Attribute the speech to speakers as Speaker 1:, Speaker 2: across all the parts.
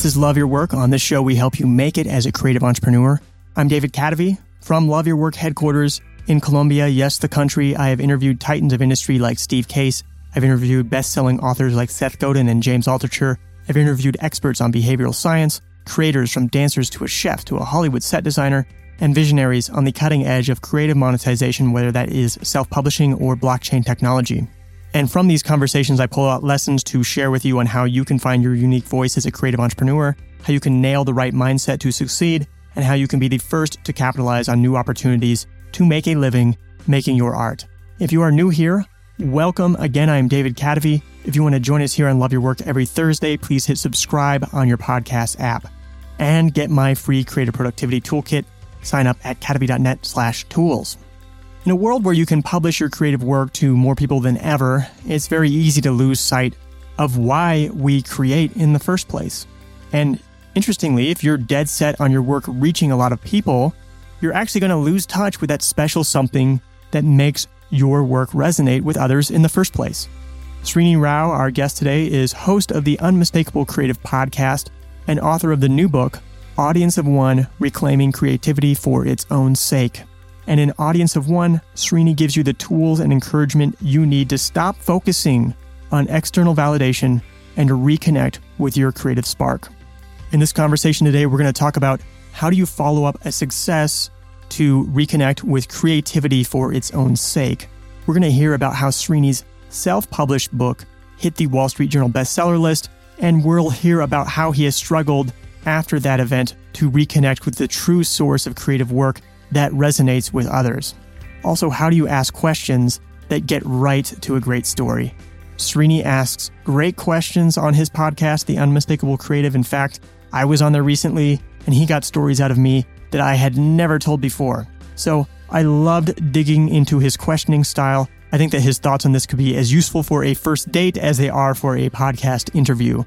Speaker 1: This is Love Your Work. On this show, we help you make it as a creative entrepreneur. I'm David Kadavy from Love Your Work headquarters in Colombia. Yes, the country. I have interviewed titans of industry like Steve Case. I've interviewed best-selling authors like Seth Godin and James Altucher. I've interviewed experts on behavioral science, creators from dancers to a chef to a Hollywood set designer, and visionaries on the cutting edge of creative monetization, whether that is self-publishing or blockchain technology. And from these conversations, I pull out lessons to share with you on how you can find your unique voice as a creative entrepreneur, how you can nail the right mindset to succeed, and how you can be the first to capitalize on new opportunities to make a living making your art. If you are new here, welcome. Again, I am David Kadavy. If you want to join us here on Love Your Work every Thursday, please hit subscribe on your podcast app and get my free creative productivity toolkit. Sign up at kadavy.net slash tools. In a world where you can publish your creative work to more people than ever, it's very easy to lose sight of why we create in the first place. And interestingly, if you're dead set on your work reaching a lot of people, you're actually going to lose touch with that special something that makes your work resonate with others in the first place. Srini Rao, our guest today, is host of the Unmistakable Creative Podcast and author of the new book, Audience of One Reclaiming Creativity for Its Own Sake. And in Audience of One, Srini gives you the tools and encouragement you need to stop focusing on external validation and reconnect with your creative spark. In this conversation today, we're going to talk about how do you follow up a success to reconnect with creativity for its own sake. We're going to hear about how Srini's self published book hit the Wall Street Journal bestseller list, and we'll hear about how he has struggled after that event to reconnect with the true source of creative work that resonates with others. Also, how do you ask questions that get right to a great story? Srini asks great questions on his podcast, The Unmistakable Creative. In fact, I was on there recently and he got stories out of me that I had never told before. So I loved digging into his questioning style. I think that his thoughts on this could be as useful for a first date as they are for a podcast interview.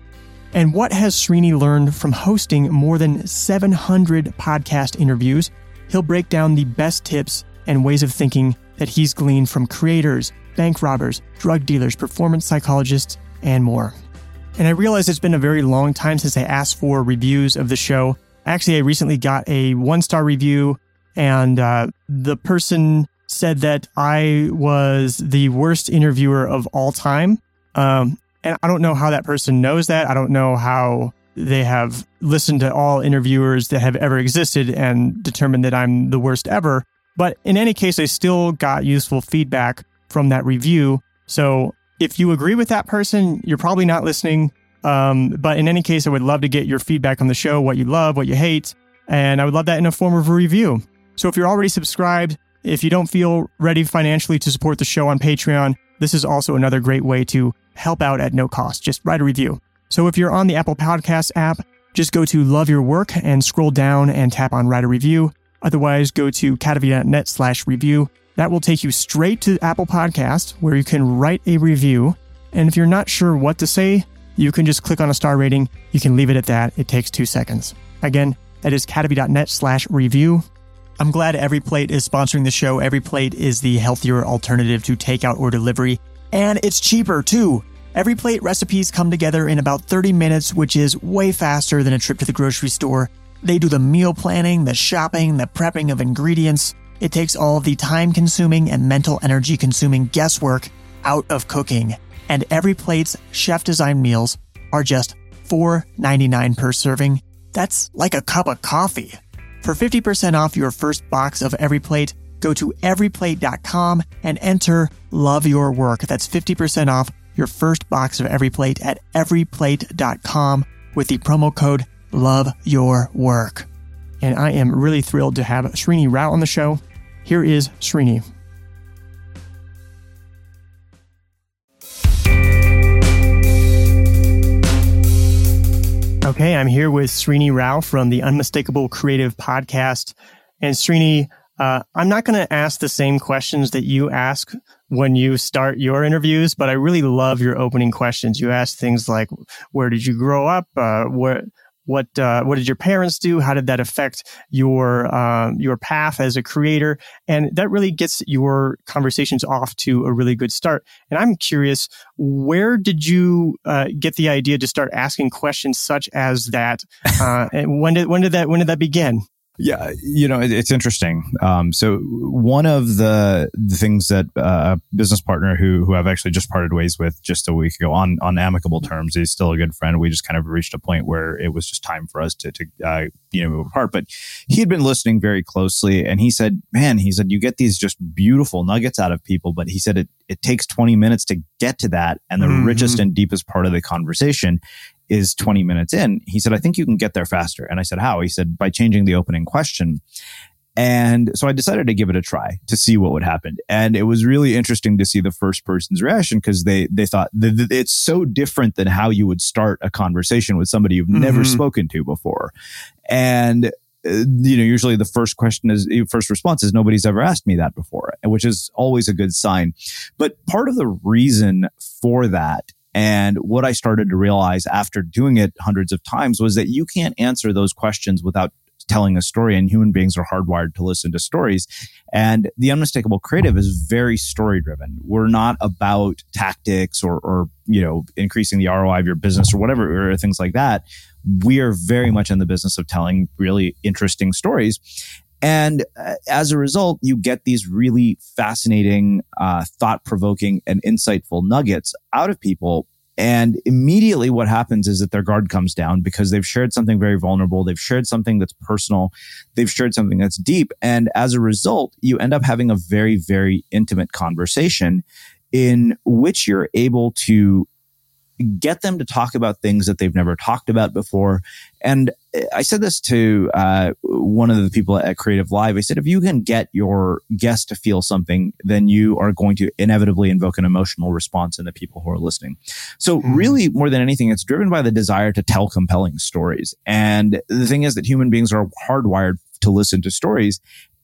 Speaker 1: And what has Srini learned from hosting more than 700 podcast interviews he'll break down the best tips and ways of thinking that he's gleaned from creators, bank robbers, drug dealers, performance psychologists, and more. And I realize it's been a very long time since I asked for reviews of the show. Actually, I recently got a one star review, and uh, the person said that I was the worst interviewer of all time. Um, and I don't know how that person knows that. I don't know how they have listened to all interviewers that have ever existed and determined that I'm the worst ever. But in any case, I still got useful feedback from that review. So if you agree with that person, you're probably not listening. Um, but in any case, I would love to get your feedback on the show, what you love, what you hate. And I would love that in a form of a review. So if you're already subscribed, if you don't feel ready financially to support the show on Patreon, this is also another great way to help out at no cost. Just write a review. So if you're on the Apple Podcast app, just go to Love Your Work and scroll down and tap on Write a Review. Otherwise, go to kadavy.net slash review. That will take you straight to Apple Podcast where you can write a review. And if you're not sure what to say, you can just click on a star rating. You can leave it at that. It takes two seconds. Again, that is kadavy.net slash review. I'm glad Every Plate is sponsoring the show. Every Plate is the healthier alternative to takeout or delivery, and it's cheaper too. Every plate recipes come together in about 30 minutes, which is way faster than a trip to the grocery store. They do the meal planning, the shopping, the prepping of ingredients. It takes all the time consuming and mental energy consuming guesswork out of cooking. And every plate's chef designed meals are just $4.99 per serving. That's like a cup of coffee. For 50% off your first box of every plate, go to everyplate.com and enter love your work. That's 50% off your first box of every plate at everyplate.com with the promo code love your work. And I am really thrilled to have Srini Rao on the show. Here is Srini. Okay, I'm here with Srini Rao from the Unmistakable Creative Podcast. And Srini, uh, I'm not going to ask the same questions that you ask when you start your interviews, but I really love your opening questions. You ask things like, "Where did you grow up? Uh, where what uh, what did your parents do? How did that affect your um, your path as a creator? And that really gets your conversations off to a really good start. And I'm curious, where did you uh, get the idea to start asking questions such as that? Uh, and when did when did that when did that begin?
Speaker 2: Yeah, you know, it's interesting. Um, so one of the, the things that uh, a business partner who who I've actually just parted ways with just a week ago on on amicable terms, he's still a good friend. We just kind of reached a point where it was just time for us to to uh, you know move apart. But he had been listening very closely, and he said, "Man, he said you get these just beautiful nuggets out of people, but he said it it takes twenty minutes to get to that, and the mm-hmm. richest and deepest part of the conversation is 20 minutes in. He said, I think you can get there faster. And I said, how? He said, by changing the opening question. And so I decided to give it a try to see what would happen. And it was really interesting to see the first person's reaction because they, they thought it's so different than how you would start a conversation with somebody you've mm-hmm. never spoken to before. And uh, you know, usually the first question is first response is nobody's ever asked me that before, which is always a good sign. But part of the reason for that and what I started to realize after doing it hundreds of times was that you can't answer those questions without telling a story and human beings are hardwired to listen to stories. And the unmistakable creative is very story driven. We're not about tactics or, or, you know, increasing the ROI of your business or whatever, or things like that. We are very much in the business of telling really interesting stories. And uh, as a result, you get these really fascinating, uh, thought provoking, and insightful nuggets out of people. And immediately what happens is that their guard comes down because they've shared something very vulnerable. They've shared something that's personal. They've shared something that's deep. And as a result, you end up having a very, very intimate conversation in which you're able to get them to talk about things that they've never talked about before. And I said this to uh, one of the people at Creative Live. I said, if you can get your guest to feel something, then you are going to inevitably invoke an emotional response in the people who are listening. So mm-hmm. really, more than anything, it's driven by the desire to tell compelling stories. And the thing is that human beings are hardwired to listen to stories.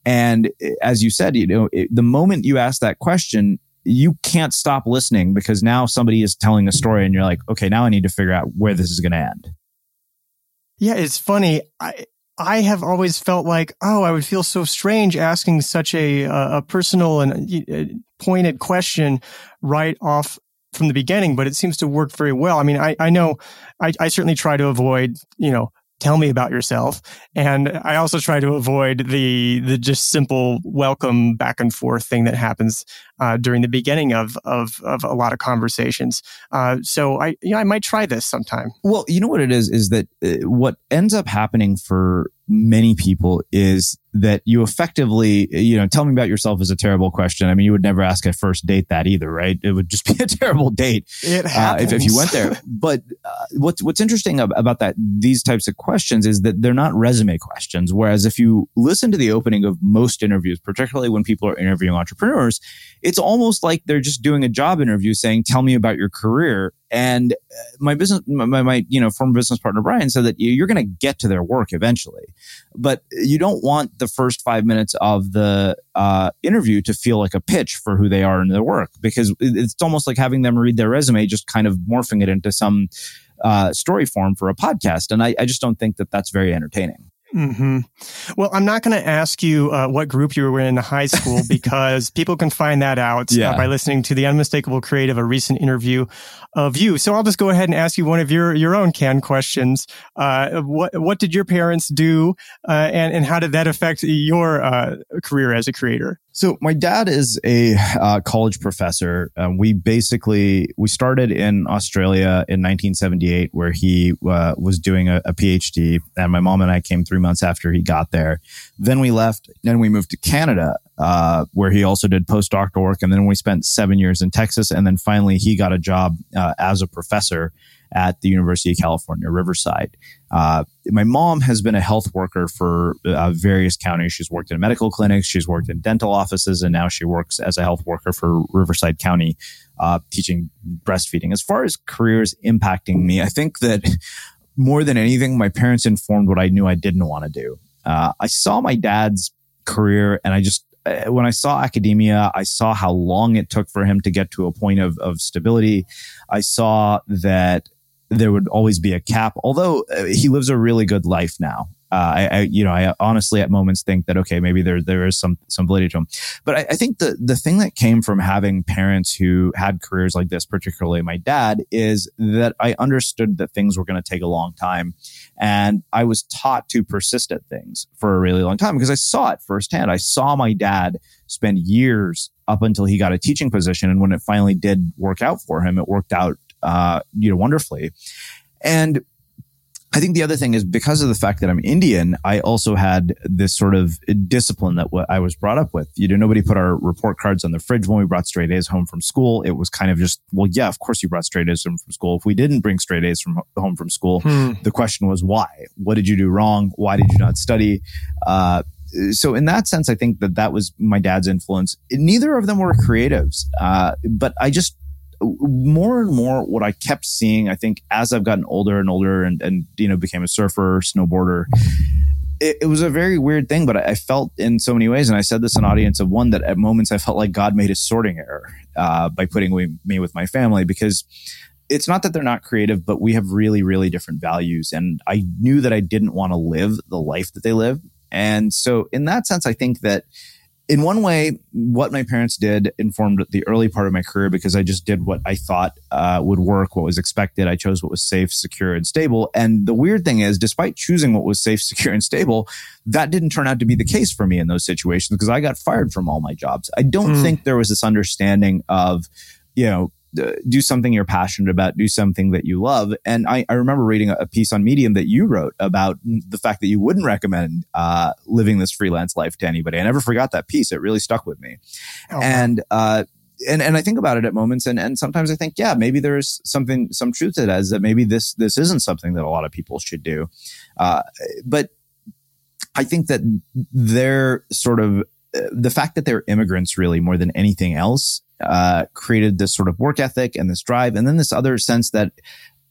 Speaker 2: And as you said, you know, it, the moment you ask that question, you can't stop listening because now somebody is telling a story and you're like, okay, now I need to figure out where this is going to end.
Speaker 1: Yeah, it's funny. I, I have always felt like, oh, I would feel so strange asking such a, a personal and uh, uh, pointed question right off from the beginning, but it seems to work very well. I mean, I, I know I, I certainly try to avoid, you know, tell me about yourself. And I also try to avoid the the just simple welcome back and forth thing that happens uh, during the beginning of, of of a lot of conversations. Uh, so I yeah I might try this sometime.
Speaker 2: Well, you know what it is is that uh, what ends up happening for many people is that you effectively, you know, tell me about yourself is a terrible question. I mean, you would never ask a first date that either, right? It would just be a terrible date
Speaker 1: it uh,
Speaker 2: if, if, you went there. But uh, what's what's interesting about that these types of questions is that they're not resume questions. Whereas if you listen to the opening of most interviews, particularly when people are interviewing entrepreneurs, it's almost like they're just doing a job interview, saying, "Tell me about your career." And uh, my business, my, my, you know, former business partner Brian said that you're going to get to their work eventually, but you don't want the first five minutes of the uh, interview to feel like a pitch for who they are in their work because it's almost like having them read their resume, just kind of morphing it into some uh, story form for a podcast. And I, I just don't think that that's very entertaining.
Speaker 1: Mm-hmm. Well, I'm not going to ask you uh, what group you were in in high school because people can find that out uh, yeah. uh, by listening to the Unmistakable Creative, a recent interview of you. So I'll just go ahead and ask you one of your your own canned questions. Uh, what what did your parents do, uh, and and how did that affect your uh, career as a creator?
Speaker 2: So my dad is a uh, college professor. Um, we basically we started in Australia in 1978, where he uh, was doing a, a, PhD, and my mom and I came three months after he got there. Then we left. Then we moved to Canada, uh, where he also did postdoctoral work, and then we spent seven years in Texas, and then finally he got a job uh, as a professor at the University of California, Riverside. Uh, my mom has been a health worker for uh, various counties. She's worked in medical clinics, she's worked in dental offices, and now she works as a health worker for Riverside County, uh, teaching breastfeeding. As far as careers impacting me, I think that more than anything, my parents informed what I knew I didn't want to do. Uh, I saw my dad's career and I just uh, when I saw academia, I saw how long it took for him to get to a point of, of stability. I saw that there would always be a cap. Although uh, he lives a really good life now. Uh, I, I, you know, I honestly at moments think that okay, maybe there there is some some validity to him. But I, I think the the thing that came from having parents who had careers like this, particularly my dad, is that I understood that things were going to take a long time, and I was taught to persist at things for a really long time because I saw it firsthand. I saw my dad spend years up until he got a teaching position, and when it finally did work out for him, it worked out uh, you know, wonderfully. And I think the other thing is because of the fact that I'm Indian, I also had this sort of discipline that I was brought up with. You know, nobody put our report cards on the fridge when we brought straight A's home from school. It was kind of just, well, yeah, of course you brought straight A's home from school. If we didn't bring straight A's from home from school, hmm. the question was why? What did you do wrong? Why did you not study? Uh, so in that sense, I think that that was my dad's influence. Neither of them were creatives, uh, but I just more and more what I kept seeing, I think as I've gotten older and older and, and you know, became a surfer, snowboarder, it, it was a very weird thing, but I, I, felt in so many ways, and I said this in audience of one that at moments I felt like God made a sorting error uh, by putting me with my family because it's not that they're not creative, but we have really, really different values. And I knew that I didn't want to live the life that they live. And so in that sense, I think that in one way, what my parents did informed the early part of my career because I just did what I thought uh, would work, what was expected. I chose what was safe, secure, and stable. And the weird thing is, despite choosing what was safe, secure, and stable, that didn't turn out to be the case for me in those situations because I got fired from all my jobs. I don't mm. think there was this understanding of, you know, do something you're passionate about, do something that you love. And I, I remember reading a, piece on Medium that you wrote about the fact that you wouldn't recommend uh, living this freelance life to anybody. I never forgot that piece. It really stuck with me. Oh, and, uh, and, and I think about it at moments and, and sometimes I think, yeah, maybe there's something, some truth to that is that maybe this, this isn't something that a lot of people should do. Uh, but I think that they're sort of, uh, the fact that they're immigrants really more than anything else uh, created this sort of work ethic and this drive, and then this other sense that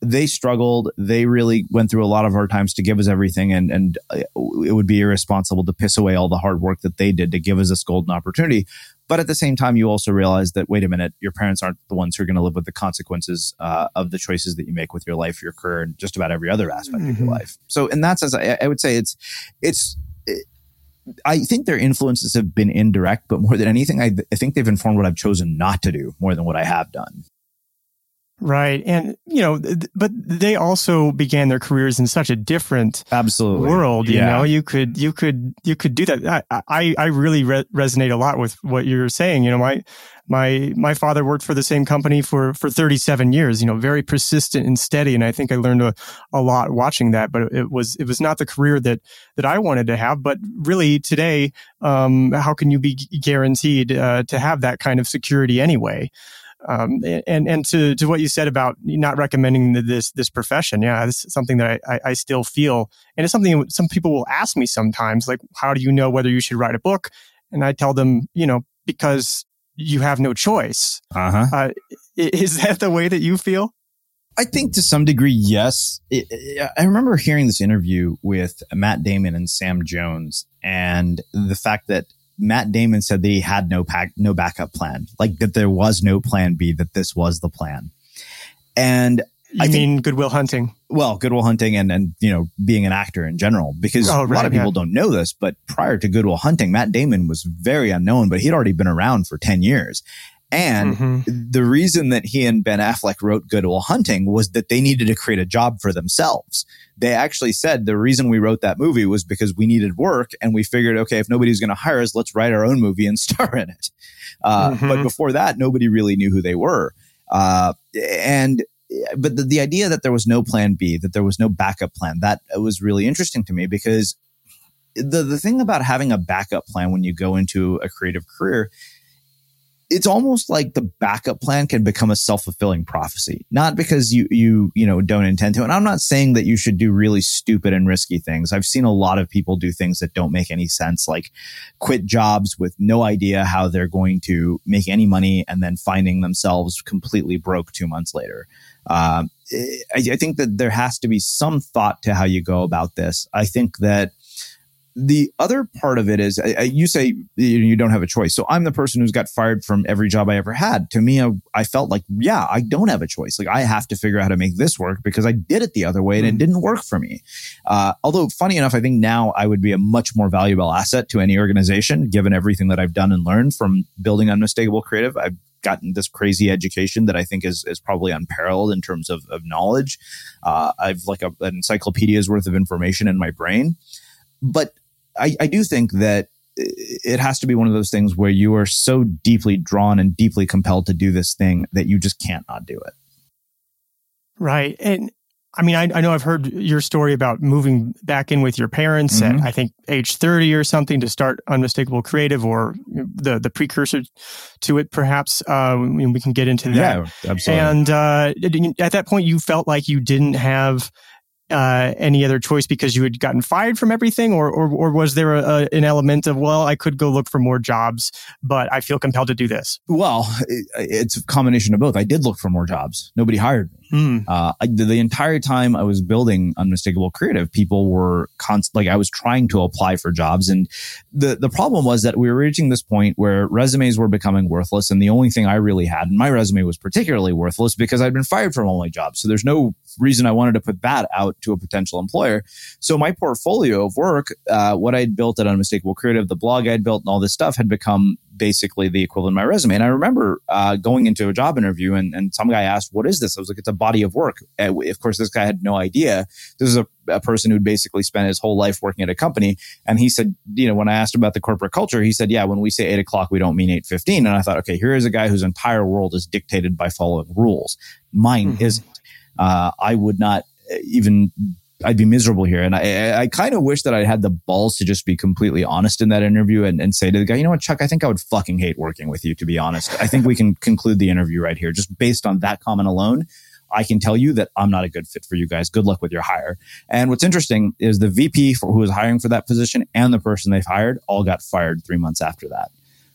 Speaker 2: they struggled. They really went through a lot of hard times to give us everything, and and uh, it would be irresponsible to piss away all the hard work that they did to give us this golden opportunity. But at the same time, you also realize that wait a minute, your parents aren't the ones who are going to live with the consequences uh, of the choices that you make with your life, your career, and just about every other aspect mm-hmm. of your mm-hmm. life. So, in that sense, I, I would say it's it's I think their influences have been indirect, but more than anything, I, I think they've informed what I've chosen not to do more than what I have done.
Speaker 1: Right. And, you know, but they also began their careers in such a different
Speaker 2: absolutely
Speaker 1: world. You yeah. know, you could, you could, you could do that. I, I, I really re- resonate a lot with what you're saying. You know, my, my, my father worked for the same company for, for 37 years, you know, very persistent and steady. And I think I learned a, a lot watching that, but it was, it was not the career that, that I wanted to have. But really today, um, how can you be guaranteed, uh, to have that kind of security anyway? Um, and and to to what you said about not recommending this this profession, yeah, this is something that I, I still feel, and it's something some people will ask me sometimes, like, how do you know whether you should write a book? And I tell them, you know, because you have no choice. Uh-huh. Uh, is that the way that you feel?
Speaker 2: I think to some degree, yes. It, it, I remember hearing this interview with Matt Damon and Sam Jones, and the fact that Matt Damon said that he had no pack, no backup plan, like that there was no plan B, that this was the plan. And
Speaker 1: you I mean think, Good Will Hunting?
Speaker 2: Well, Good Will Hunting and, and, you know, being an actor in general, because oh, right, a lot of people yeah. don't know this, but prior to Good Will Hunting, Matt Damon was very unknown, but he'd already been around for 10 years. And mm-hmm. the reason that he and Ben Affleck wrote Good Will Hunting was that they needed to create a job for themselves. They actually said the reason we wrote that movie was because we needed work and we figured, okay, if nobody's going to hire us, let's write our own movie and star in it. Uh, mm-hmm. But before that, nobody really knew who they were. Uh, and but the, the idea that there was no plan B, that there was no backup plan, that was really interesting to me because the, the thing about having a backup plan when you go into a creative career it's almost like the backup plan can become a self-fulfilling prophecy. Not because you you you know don't intend to. And i'm not saying that you should do really stupid and risky things. I've seen a lot of people do things that don't make any sense like quit jobs with no idea how they're going to make any money and then finding themselves completely broke two months later. Um, I, I think that there has to be some thought to how you go about this. I think that the other part of it is I, I, you say you don't have a choice. So I'm the person who's got fired from every job I ever had. To me, I, I, felt like, yeah, I don't have a choice. Like I have to figure out how to make this work because I did it the other way and mm. it didn't work for me. Uh, although funny enough, I think now I would be a much more valuable asset to any organization given everything that I've done and learned from building unmistakable creative. I've gotten this crazy education that I think is, is probably unparalleled in terms of, of knowledge. Uh, I've like a, an encyclopedia's worth of information in my brain. But I, I do think that it has to be one of those things where you are so deeply drawn and deeply compelled to do this thing that you just can't not do it.
Speaker 1: Right. And I mean, I, I know I've heard your story about moving back in with your parents mm-hmm. at I think age 30 or something to start Unmistakable Creative or the, the precursor to it, perhaps. Uh, we can get into that.
Speaker 2: Yeah, absolutely.
Speaker 1: And uh, at that point, you felt like you didn't have uh, any other choice because you had gotten fired from everything, or or, or was there a, a, an element of well, I could go look for more jobs, but I feel compelled to do this?
Speaker 2: Well, it, it's a combination of both. I did look for more jobs. Nobody hired me. Mm. Uh, the, the, entire time I was building Unmistakable Creative, people were const- like I was trying to apply for jobs, and the the problem was that we were reaching this point where resumes were becoming worthless, and the only thing I really had, and my resume was particularly worthless because I'd been fired from all my jobs. So there's no reason I wanted to put that out to a potential employer. So my portfolio of work, uh, what I'd built at Unmistakable Creative, the blog I'd built, and all this stuff had become basically the equivalent of my resume. And I remember uh, going into a job interview and, and some guy asked, what is this? I was like, it's a body of work. And of course, this guy had no idea. This is a, a person who'd basically spent his whole life working at a company. And he said, you know, when I asked about the corporate culture, he said, yeah, when we say eight o'clock, we don't mean 8.15. And I thought, okay, here is a guy whose entire world is dictated by following rules. Mine mm-hmm. isn't. Uh, I would not even I'd be miserable here. And I, I kind of wish that I had the balls to just be completely honest in that interview and, and say to the guy, you know what, Chuck, I think I would fucking hate working with you, to be honest. I think we can conclude the interview right here. Just based on that comment alone, I can tell you that I'm not a good fit for you guys. Good luck with your hire. And what's interesting is the VP for who was hiring for that position and the person they've hired all got fired three months after that.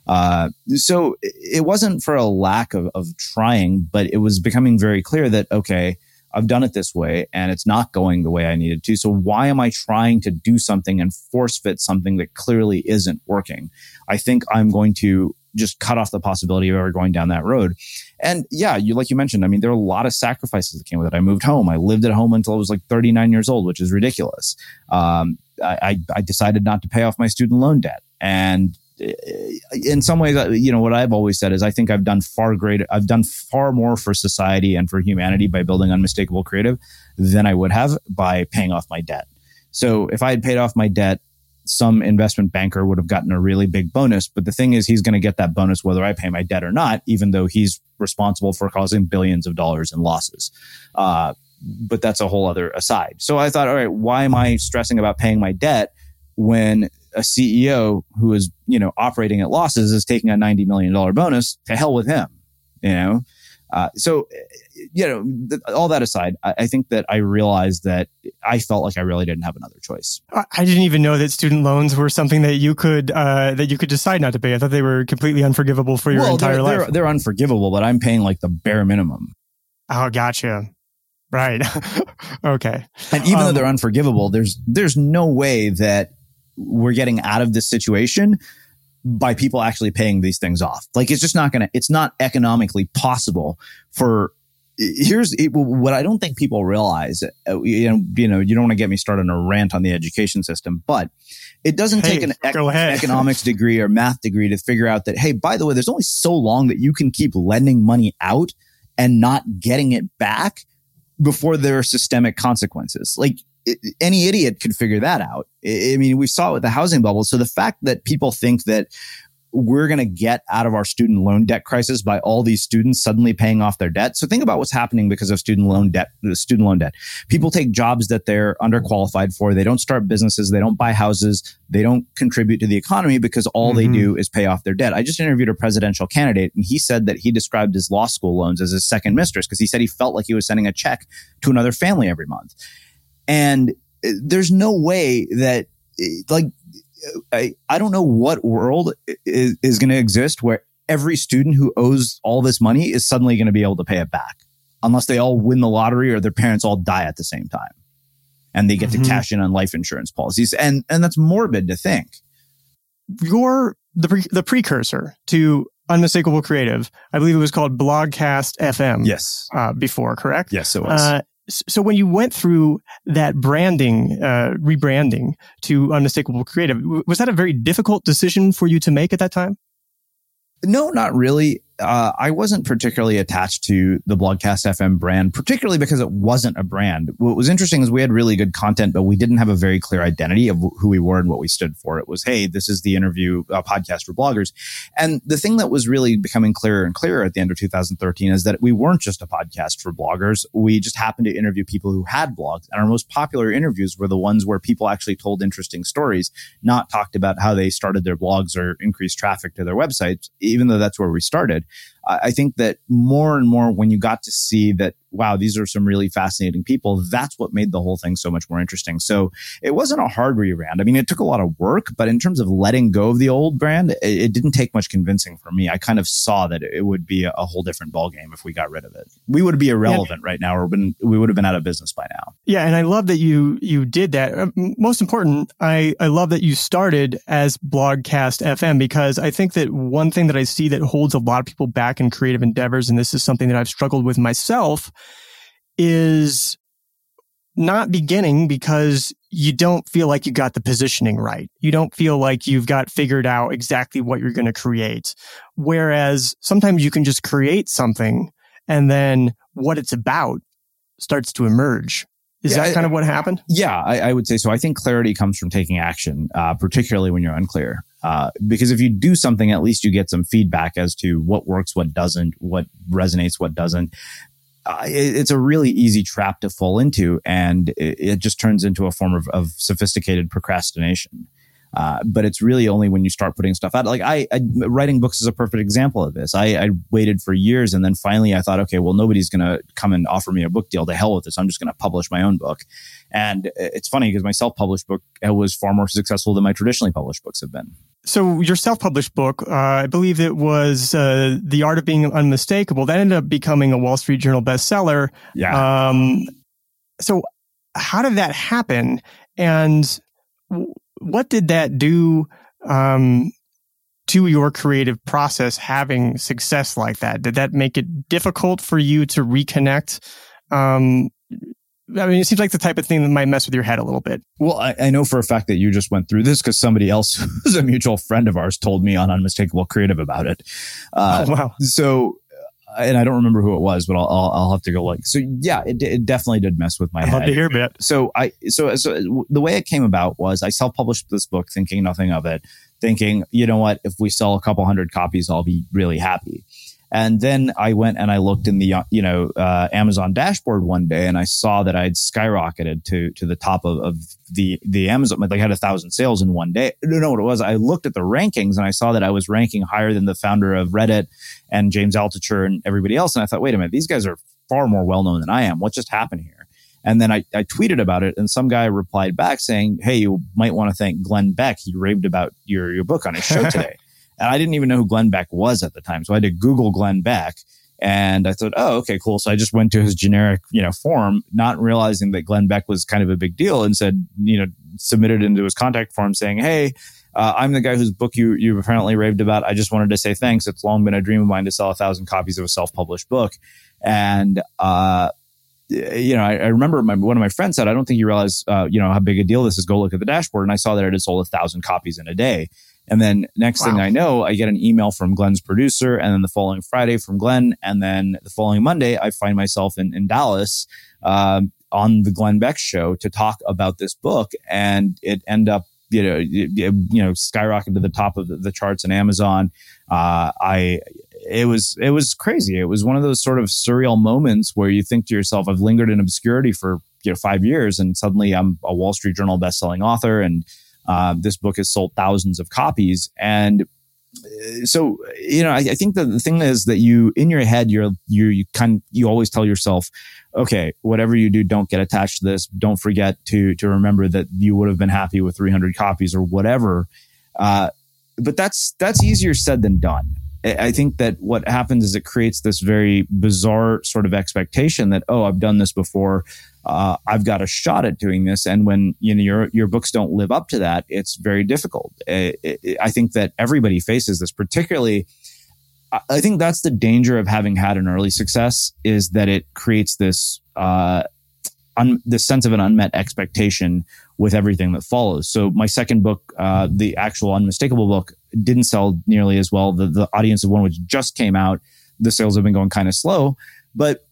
Speaker 2: Uh, so it wasn't for a lack of, of trying, but it was becoming very clear that, okay, I've done it this way and it's not going the way I needed to. So why am I trying to do something and force fit something that clearly isn't working? I think I'm going to just cut off the possibility of ever going down that road. And yeah, you like you mentioned, I mean, there are a lot of sacrifices that came with it. I moved home. I lived at home until I was like 39 years old, which is ridiculous. Um, I, I decided not to pay off my student loan debt. And in some ways, uh, you know, what I've always said is I think I've done far greater, I've done far more for society and for humanity by building unmistakable creative than I would have by paying off my debt. So if I had paid off my debt, some investment banker would have gotten a really big bonus. But the thing is, he's going to get that bonus whether I pay my debt or not, even though he's responsible for causing billions of dollars in losses. Uh, but that's a whole other aside. So I thought, all right, why am I stressing about paying my debt when a CEO who is, you know, operating at losses is taking a $90 million bonus to hell with him, you know? Uh, so, you know, th- all that aside, I, I, think that I realized that I felt like I really didn't have another choice.
Speaker 1: I didn't even know that student loans were something that you could uh, that you could decide not to pay. I thought they were completely unforgivable for your well, entire
Speaker 2: they're,
Speaker 1: life.
Speaker 2: They're, they're unforgivable, but I'm paying like the bare minimum.
Speaker 1: Oh, gotcha. Right. okay.
Speaker 2: And even um, though they're unforgivable, there's there's no way that we're getting out of this situation by people actually paying these things off. Like it's just not going to, it's not economically possible for, here's what I don't think people realize. Uh, you know, you know, you don't want to get me started on a rant on the education system, but it doesn't hey, take an ec- economics degree or math degree to figure out that, hey, by the way, there's only so long that you can keep lending money out and not getting it back before there are systemic consequences. Like any idiot could figure that out. I mean, we saw it with the housing bubble. So the fact that people think that we're going to get out of our student loan debt crisis by all these students suddenly paying off their debt. So think about what's happening because of student loan debt, student loan debt. People take jobs that they're underqualified for. They don't start businesses. They don't buy houses. They don't contribute to the economy because all mm-hmm. they do is pay off their debt. I just interviewed a presidential candidate and he said that he described his law school loans as his second mistress because he said he felt like he was sending a check to another family every month. And uh, there's no way that uh, like I, I don't know what world is, is going to exist where every student who owes all this money is suddenly going to be able to pay it back unless they all win the lottery or their parents all die at the same time. and they get mm-hmm. to cash in on life insurance policies. And, and that's morbid to think.
Speaker 1: You're the, pre- the precursor to Unmistakable Creative. I believe it was called Blogcast FM.
Speaker 2: Yes.
Speaker 1: Uh, before, correct?
Speaker 2: Yes, it was. Uh,
Speaker 1: so when you went through that branding, uh, rebranding to Unmistakable Creative, was that a very difficult decision for you to make at that time?
Speaker 2: No, not really uh, I wasn't particularly attached to the Blogcast FM brand, particularly because it wasn't a brand. What was interesting is we had really good content, but we didn't have a very clear identity of who we were and what we stood for. It was, hey, this is the interview uh, podcast for bloggers. And the thing that was really becoming clearer and clearer at the end of 2013 is that we weren't just a podcast for bloggers. We just happened to interview people who had blogs. And our most popular interviews were the ones where people actually told interesting stories, not talked about how they started their blogs or increased traffic to their websites, even though that's where we started. I think that more and more when you got to see that wow, these are some really fascinating people. That's what made the whole thing so much more interesting. So it wasn't a hard rebrand. I mean, it took a lot of work, but in terms of letting go of the old brand, it, it didn't take much convincing for me. I kind of saw that it would be a, a whole different ballgame if we got rid of it. We would be irrelevant yeah. right now, or been, we would have been out of business by now.
Speaker 1: Yeah, and I love that you you did that. Uh, most important, I I love that you started as Blogcast FM because I think that one thing that I see that holds a lot of people back in creative endeavors, and this is something that I've struggled with myself is not beginning because you don't feel like you got the positioning right. You don't feel like you've got figured out exactly what you're going to create. Whereas sometimes you can just create something and then what it's about starts to emerge. Is yeah, that kind I, of what happened?
Speaker 2: Yeah, I, I, would say so. I think clarity comes from taking action, uh, particularly when you're unclear. Uh, because if you do something, at least you get some feedback as to what works, what doesn't, what resonates, what doesn't it's a really easy trap to fall into, and it, just turns into a form of, of sophisticated procrastination. Uh, but it's really only when you start putting stuff out. Like I, I writing books is a perfect example of this. I, I, waited for years, and then finally I thought, okay, well, nobody's going to come and offer me a book deal. To hell with this. I'm just going to publish my own book. And it's funny because my self-published book was far more successful than my traditionally published books have been.
Speaker 1: So your self-published book, uh, I believe it was uh, "The Art of Being Unmistakable." That ended up becoming a Wall Street Journal bestseller.
Speaker 2: Yeah. Um,
Speaker 1: so how did that happen? And what did that do um, to your creative process having success like that? Did that make it difficult for you to reconnect? Um, I mean, it seems like the type of thing that might mess with your head a little bit.
Speaker 2: Well, I, I know for a fact that you just went through this because somebody else who's a mutual friend of ours told me on Unmistakable Creative about it.
Speaker 1: Uh, oh, wow.
Speaker 2: So and I don't remember who it was, but I'll, I'll, I'll have to go look. So yeah, it, it definitely did mess with my
Speaker 1: I'd
Speaker 2: head.
Speaker 1: Love to hear.
Speaker 2: So I, so, so the way it came about was I self-published this book thinking nothing of it, thinking, you know what, if we sell a couple hundred copies, I'll be really happy. And then I went and I looked in the you know uh, Amazon dashboard one day, and I saw that I'd skyrocketed to to the top of, of the the Amazon. Like I had a thousand sales in one day. I don't know what it was. I looked at the rankings and I saw that I was ranking higher than the founder of Reddit and James Altucher and everybody else. And I thought, wait a minute, these guys are far more well known than I am. What just happened here? And then I, I tweeted about it and some guy replied back saying, Hey, you might want to thank Glenn Beck. He raved about your, your book on his show today. And I didn't even know who Glenn Beck was at the time. So I had to Google Glenn Beck. And I thought, oh, okay, cool. So I just went to his generic, you know, form, not realizing that Glenn Beck was kind of a big deal and said, you know, submitted into his contact form saying, Hey, uh, I'm the guy whose book you, you apparently raved about. I just wanted to say thanks. It's long been a dream of mine to sell a thousand copies of a self-published book. And, uh, you know, I, I remember my, one of my friends said, I don't think you realize, uh, you know, how big a deal this is. Go look at the dashboard. And I saw that it had sold a thousand copies in a day. And then next wow. thing I know, I get an email from Glenn's producer, and then the following Friday from Glenn, and then the following Monday, I find myself in, in Dallas um, on the Glenn Beck show to talk about this book, and it end up you know you know skyrocketed to the top of the, the charts in Amazon. Uh, I it was it was crazy. It was one of those sort of surreal moments where you think to yourself, I've lingered in obscurity for you know five years, and suddenly I'm a Wall Street Journal best-selling author and uh, this book has sold thousands of copies. And uh, so, you know, I, I, think the thing is that you, in your head, you're, you, you kind, you always tell yourself, okay, whatever you do, don't get attached to this. Don't forget to, to remember that you would have been happy with 300 copies or whatever. Uh, but that's, that's easier said than done. I think that what happens is it creates this very bizarre sort of expectation that, oh, I've done this before uh, I've got a shot at doing this. And when you know your your books don't live up to that, it's very difficult. It, it, I think that everybody faces this, particularly. I think that's the danger of having had an early success is that it creates this uh, un, this sense of an unmet expectation with everything that follows. So my second book, uh, the actual unmistakable book, didn't sell nearly as well. The the audience of one which just came out, the sales have been going kind of slow, but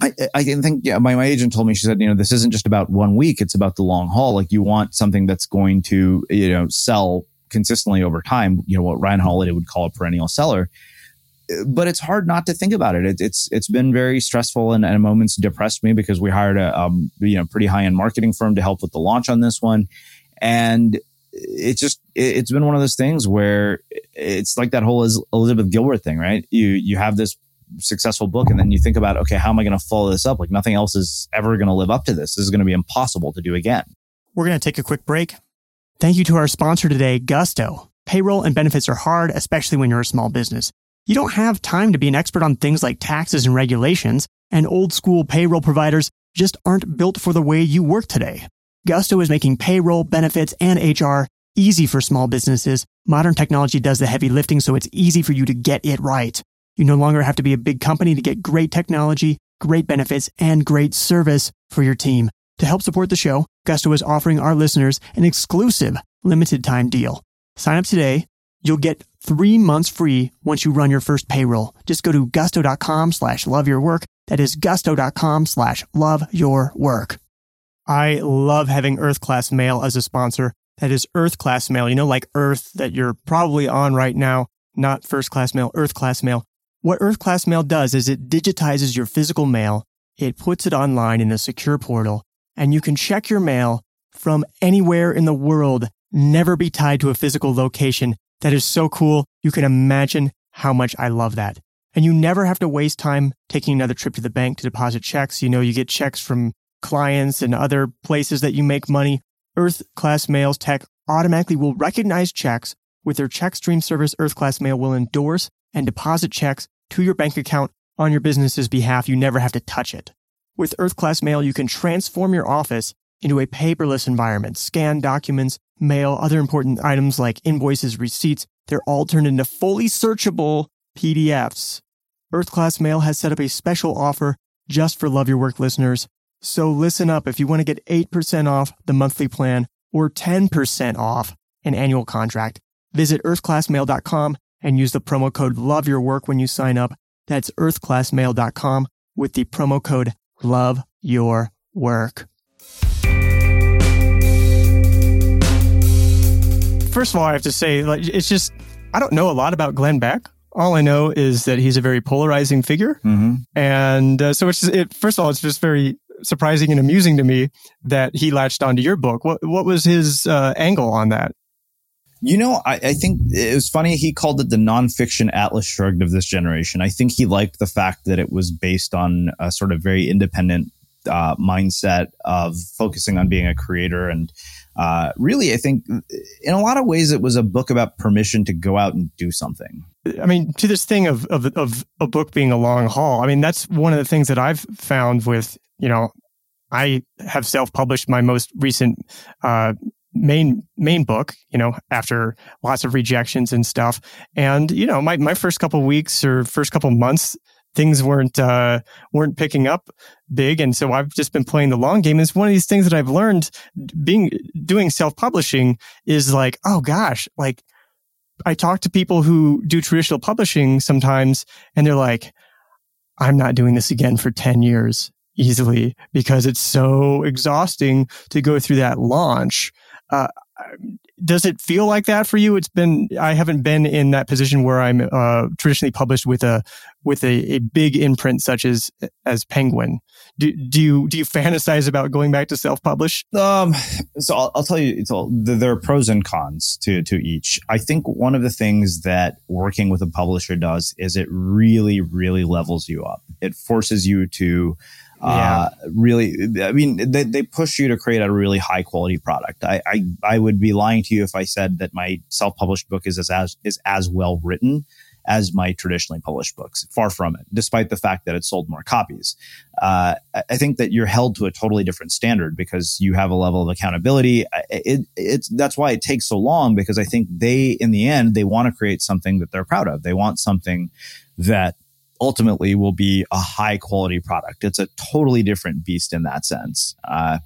Speaker 2: I, I think yeah, my, my agent told me she said you know this isn't just about one week it's about the long haul. Like you want something that's going to you know sell consistently over time you know what Ryan Holiday would call a perennial seller. But it's hard not to think about it, it it's it's been very stressful and, and moments depressed me because we hired a um, you know pretty high end marketing firm to help with the launch on this one. And it just it's been one of those things where it's like that whole Elizabeth Gilbert thing right? You you have this successful book and then you think about okay how am i going to follow this up? Like nothing else is ever going to live up to this. This is going to be impossible to do again.
Speaker 1: We're going to take a quick break. Thank you to our sponsor today gusto. Payroll and benefits are hard especially when you're a small business. You don't have time to be an expert on things like taxes and regulations and old school payroll providers just aren't built for the way you work today. Gusto is making payroll benefits and hr easy for small businesses. Modern technology does the heavy lifting so it's easy for you to get it right you no longer have to be a big company to get great technology, great benefits, and great service for your team. To help support the show, Gusto is offering our listeners an exclusive limited time deal. Sign up today. You'll get three months free once you run your first payroll. Just go to gusto.com slash love your work. That is gusto.com slash love your work. I love having Earth Class Mail as a sponsor. That is Earth Class Mail, you know, like Earth that you're probably on right now, not first class mail, Earth Class Mail. What Earth Class Mail does is it digitizes your physical mail, it puts it online in a secure portal, and you can check your mail from anywhere in the world, never be tied to a physical location. That is so cool. You can imagine how much I love that. And you never have to waste time taking another trip to the bank to deposit checks. You know, you get checks from clients and other places that you make money. Earth Class Mail's tech automatically will recognize checks with their check stream service. Earth Class Mail will endorse and deposit checks to your bank account on your business's behalf. You never have to touch it. With Earth Class Mail, you can transform your office into a paperless environment. Scan documents, mail, other important items like invoices, receipts. They're all turned into fully searchable PDFs. Earth Class Mail has set up a special offer just for Love Your Work listeners. So listen up if you want to get 8% off the monthly plan or 10% off an annual contract. Visit earthclassmail.com and use the promo code love your work when you sign up. That's earthclassmail.com with the promo code love your work. First of all, I have to say, like, it's just, I don't know a lot about Glenn Beck. All I know is that he's a very polarizing figure. Mm-hmm. And uh, so it's just, it, first of all, it's just very surprising and amusing to me that he latched onto your book. What, what was his uh, angle on that?
Speaker 2: You know, I, I, think it was funny. He called it the nonfiction Atlas Shrugged of this generation. I think he liked the fact that it was based on a sort of very independent uh, mindset of focusing on being a creator. And uh, really, I think in a lot of ways, it was a book about permission to go out and do something.
Speaker 1: I mean, to this thing of, of, of a book being a long haul, I mean, that's one of the things that I've found with, you know, I have self published my most recent uh, main main book you know after lots of rejections and stuff. And you know my, my first couple weeks or first couple months things weren't uh, weren't picking up big. And so i've just been playing the long game. And it's one of these things that i've learned being doing self-publishing is like oh gosh like i talk to people who do traditional publishing sometimes and they're like i'm not doing this again for 10 years easily because it's so exhausting to go through that launch uh, does it feel like that for you? It's been I haven't been in that position where I'm uh, traditionally published with a with a, a, big imprint such as as Penguin. Do, do you do you fantasize about going back to self publish?
Speaker 2: Um, so I'll, I'll, tell you, it's all there are pros and cons to to each. I think one of the things that working with a publisher does is it really really levels you up. It forces you to yeah. Uh, really, I mean, they, they push you to create a really high quality product. I, I, I would be lying to you if I said that my self published book is as, as is as well written as my traditionally published books. Far from it, despite the fact that it sold more copies. Uh, I think that you're held to a totally different standard because you have a level of accountability. It, it's that's why it takes so long because I think they, in the end, they want to create something that they're proud of. They want something that ultimately will be a high quality product. It's a totally different beast in that sense. Uh,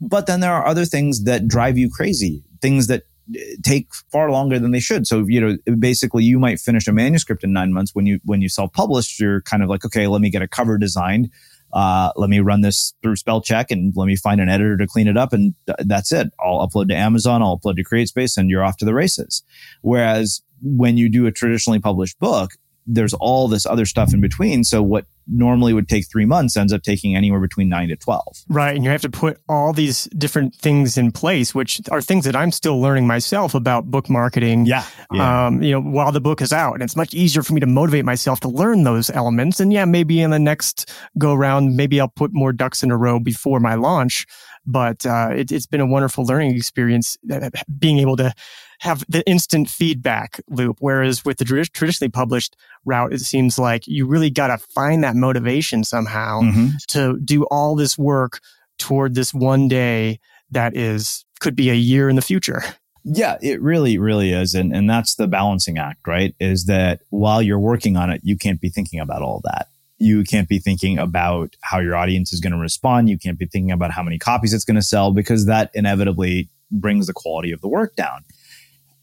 Speaker 2: but then there are other things that drive you crazy, things that uh, take far longer than they should. So, you know, basically you might finish a manuscript in nine months when you, when you self publish, you're kind of like, okay, let me get a cover designed. Uh, let me run this through spell check and let me find an editor to clean it up. And that's it. I'll upload to Amazon. I'll upload to CreateSpace and you're off to the races. Whereas when you do a traditionally published book, there's all this other stuff in between. So what normally would take three months ends up taking anywhere between nine to 12.
Speaker 1: Right. And you have to put all these different things in place, which are things that I'm still learning myself about book marketing.
Speaker 2: Yeah. yeah.
Speaker 1: Um, you know, while the book is out. And it's much easier for me to motivate myself to learn those elements. And yeah, maybe in the next go round, maybe I'll put more ducks in a row before my launch. But uh, it, it's been a wonderful learning experience uh, being able to have the instant feedback loop. Whereas with the traditionally published route, it seems like you really got to find that motivation somehow mm-hmm. to do all this work toward this one day that is could be a year in the future.
Speaker 2: Yeah, it really, really is. And, and that's the balancing act, right? Is that while you're working on it, you can't be thinking about all that. You can't be thinking about how your audience is going to respond. You can't be thinking about how many copies it's going to sell because that inevitably brings the quality of the work down.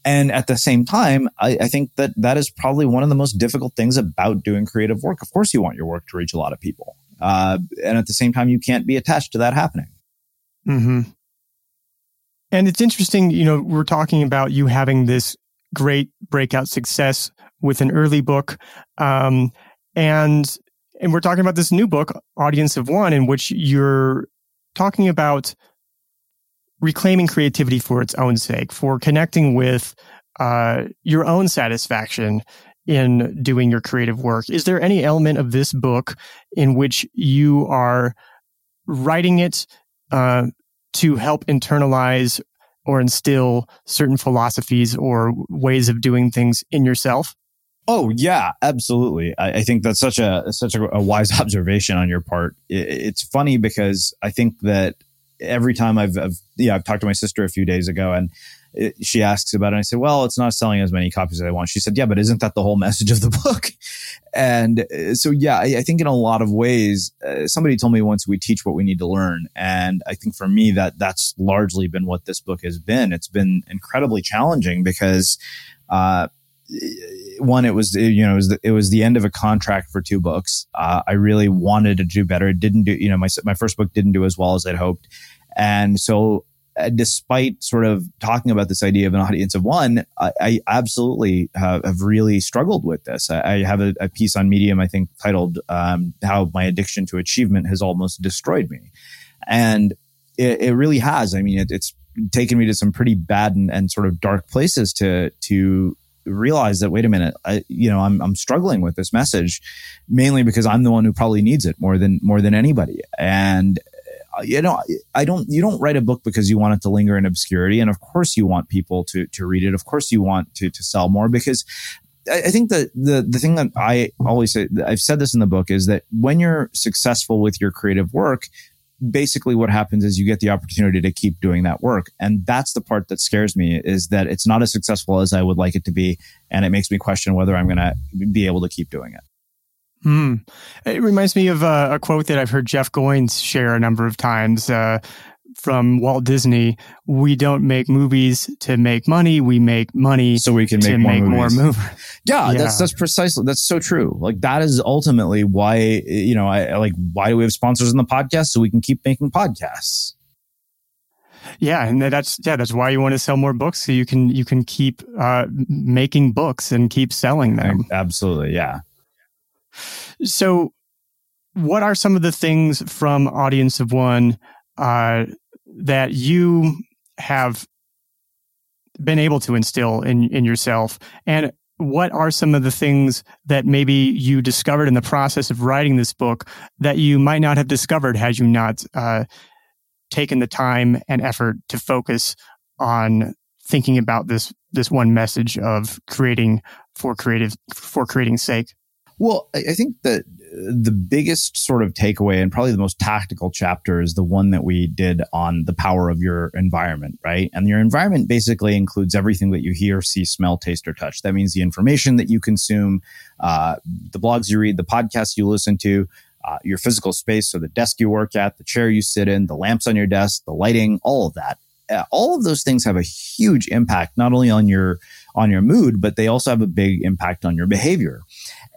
Speaker 2: And at the same time, I, I, think that that is probably one of the most difficult things about doing creative work. Of course, you want your work to reach a lot of people. Uh, and at the same time, you can't be attached to that happening.
Speaker 1: hmm And it's interesting, you know, we're talking about you having this great breakout success with an early book. Um, and, and we're talking about this new book, Audience of One, in which you're talking about reclaiming creativity for its own sake, for connecting with uh, your own satisfaction in doing your creative work. Is there any element of this book in which you are writing it uh, to help internalize or instill certain philosophies or ways of doing things in yourself?
Speaker 2: Oh yeah, absolutely. I, I, think that's such a such a, a wise observation on your part. It, it's funny because I think that every time I've, I've, yeah, I've talked to my sister a few days ago and it, she asks about it. And I said, well, it's not selling as many copies as I want. She said, yeah, but isn't that the whole message of the book? And uh, so, yeah, I, I think in a lot of ways, uh, somebody told me once we teach what we need to learn. And I think for me, that that's largely been what this book has been. It's been incredibly challenging because, uh, one, it was you know it was the, it was the end of a contract for two books. Uh, I really wanted to do better. It didn't do you know my my first book didn't do as well as I'd hoped, and so uh, despite sort of talking about this idea of an audience of one, I, I absolutely have, have, really struggled with this. I, I have a, a, piece on Medium I think titled um, "How My Addiction to Achievement Has Almost Destroyed Me," and it, it really has. I mean, it, it's taken me to some pretty bad and, and sort of dark places to to realize that wait a minute I, you know I'm, I'm struggling with this message mainly because i'm the one who probably needs it more than more than anybody and Uh, you know i don't you don't write a book because you want it to linger in obscurity and of course you want people to to read it of course you want to to sell more because I think that the the thing that I always say, I've said this in the book, is that when you're successful with your creative work, basically what happens is you get the opportunity to keep doing that work. And that's the part that scares me is that it's not as successful as I would like it to be. And it makes me question whether I'm going to be able to keep doing it.
Speaker 1: Hmm. It reminds me of a, a, quote that I've heard Jeff Goins share a number of times. Uh, from Walt Disney, we don't make movies to make money. We make money
Speaker 2: so we can make, more,
Speaker 1: make
Speaker 2: movies.
Speaker 1: more movies.
Speaker 2: Yeah, yeah, that's that's precisely that's so true. Like that is ultimately why you know I like why do we have sponsors in the podcast so we can keep making podcasts.
Speaker 1: Yeah, and that's yeah, that's why you want to sell more books so you can you can keep uh, making books and keep selling them.
Speaker 2: Absolutely, yeah.
Speaker 1: So, what are some of the things from Audience of One uh, that you have been able to instill in in yourself and what are some of the things that maybe you discovered in the process of writing this book that you might not have discovered had you not uh, taken the time and effort to focus on thinking about this this one message of creating for creative for creating sake?
Speaker 2: Well, I think that the biggest sort of takeaway and probably the most tactical chapter is the one that we did on the power of your environment, right? And your environment basically includes everything that you hear, see, smell, taste, or touch. That means the information that you consume, uh, the blogs you read, the podcasts you listen to, uh, your physical space, so the desk you work at, the chair you sit in, the lamps on your desk, the lighting, all of that. Uh, all of those things have a huge impact, not only on your on your mood, but they also have a big impact on your behavior.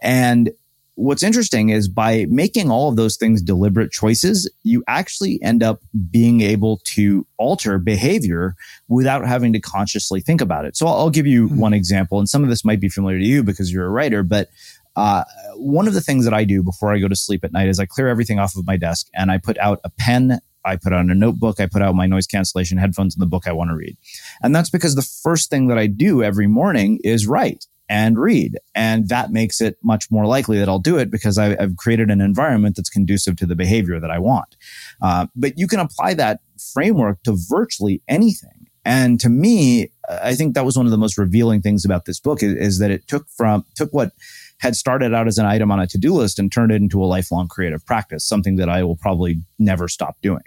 Speaker 2: And what's interesting is by making all of those things deliberate choices, you actually end up being able to alter behavior without having to consciously think about it. So I'll give you mm-hmm. one example, and some of this might be familiar to you because you're a writer, but uh, one of the things that I do before I go to sleep at night is I clear everything off of my desk and I put out a pen. I put out a notebook. I put out my noise cancellation headphones and the book I want to read. And that's because the first thing that I do every morning is write and read. And that makes it much more likely that I'll do it because I, have created an environment that's conducive to the behavior that I want. Uh, but you can apply that framework to virtually anything. And to me, I think that was one of the most revealing things about this book is, is that it took from, took what had started out as an item on a to-do list and turned it into a lifelong creative practice, something that I will probably never stop doing.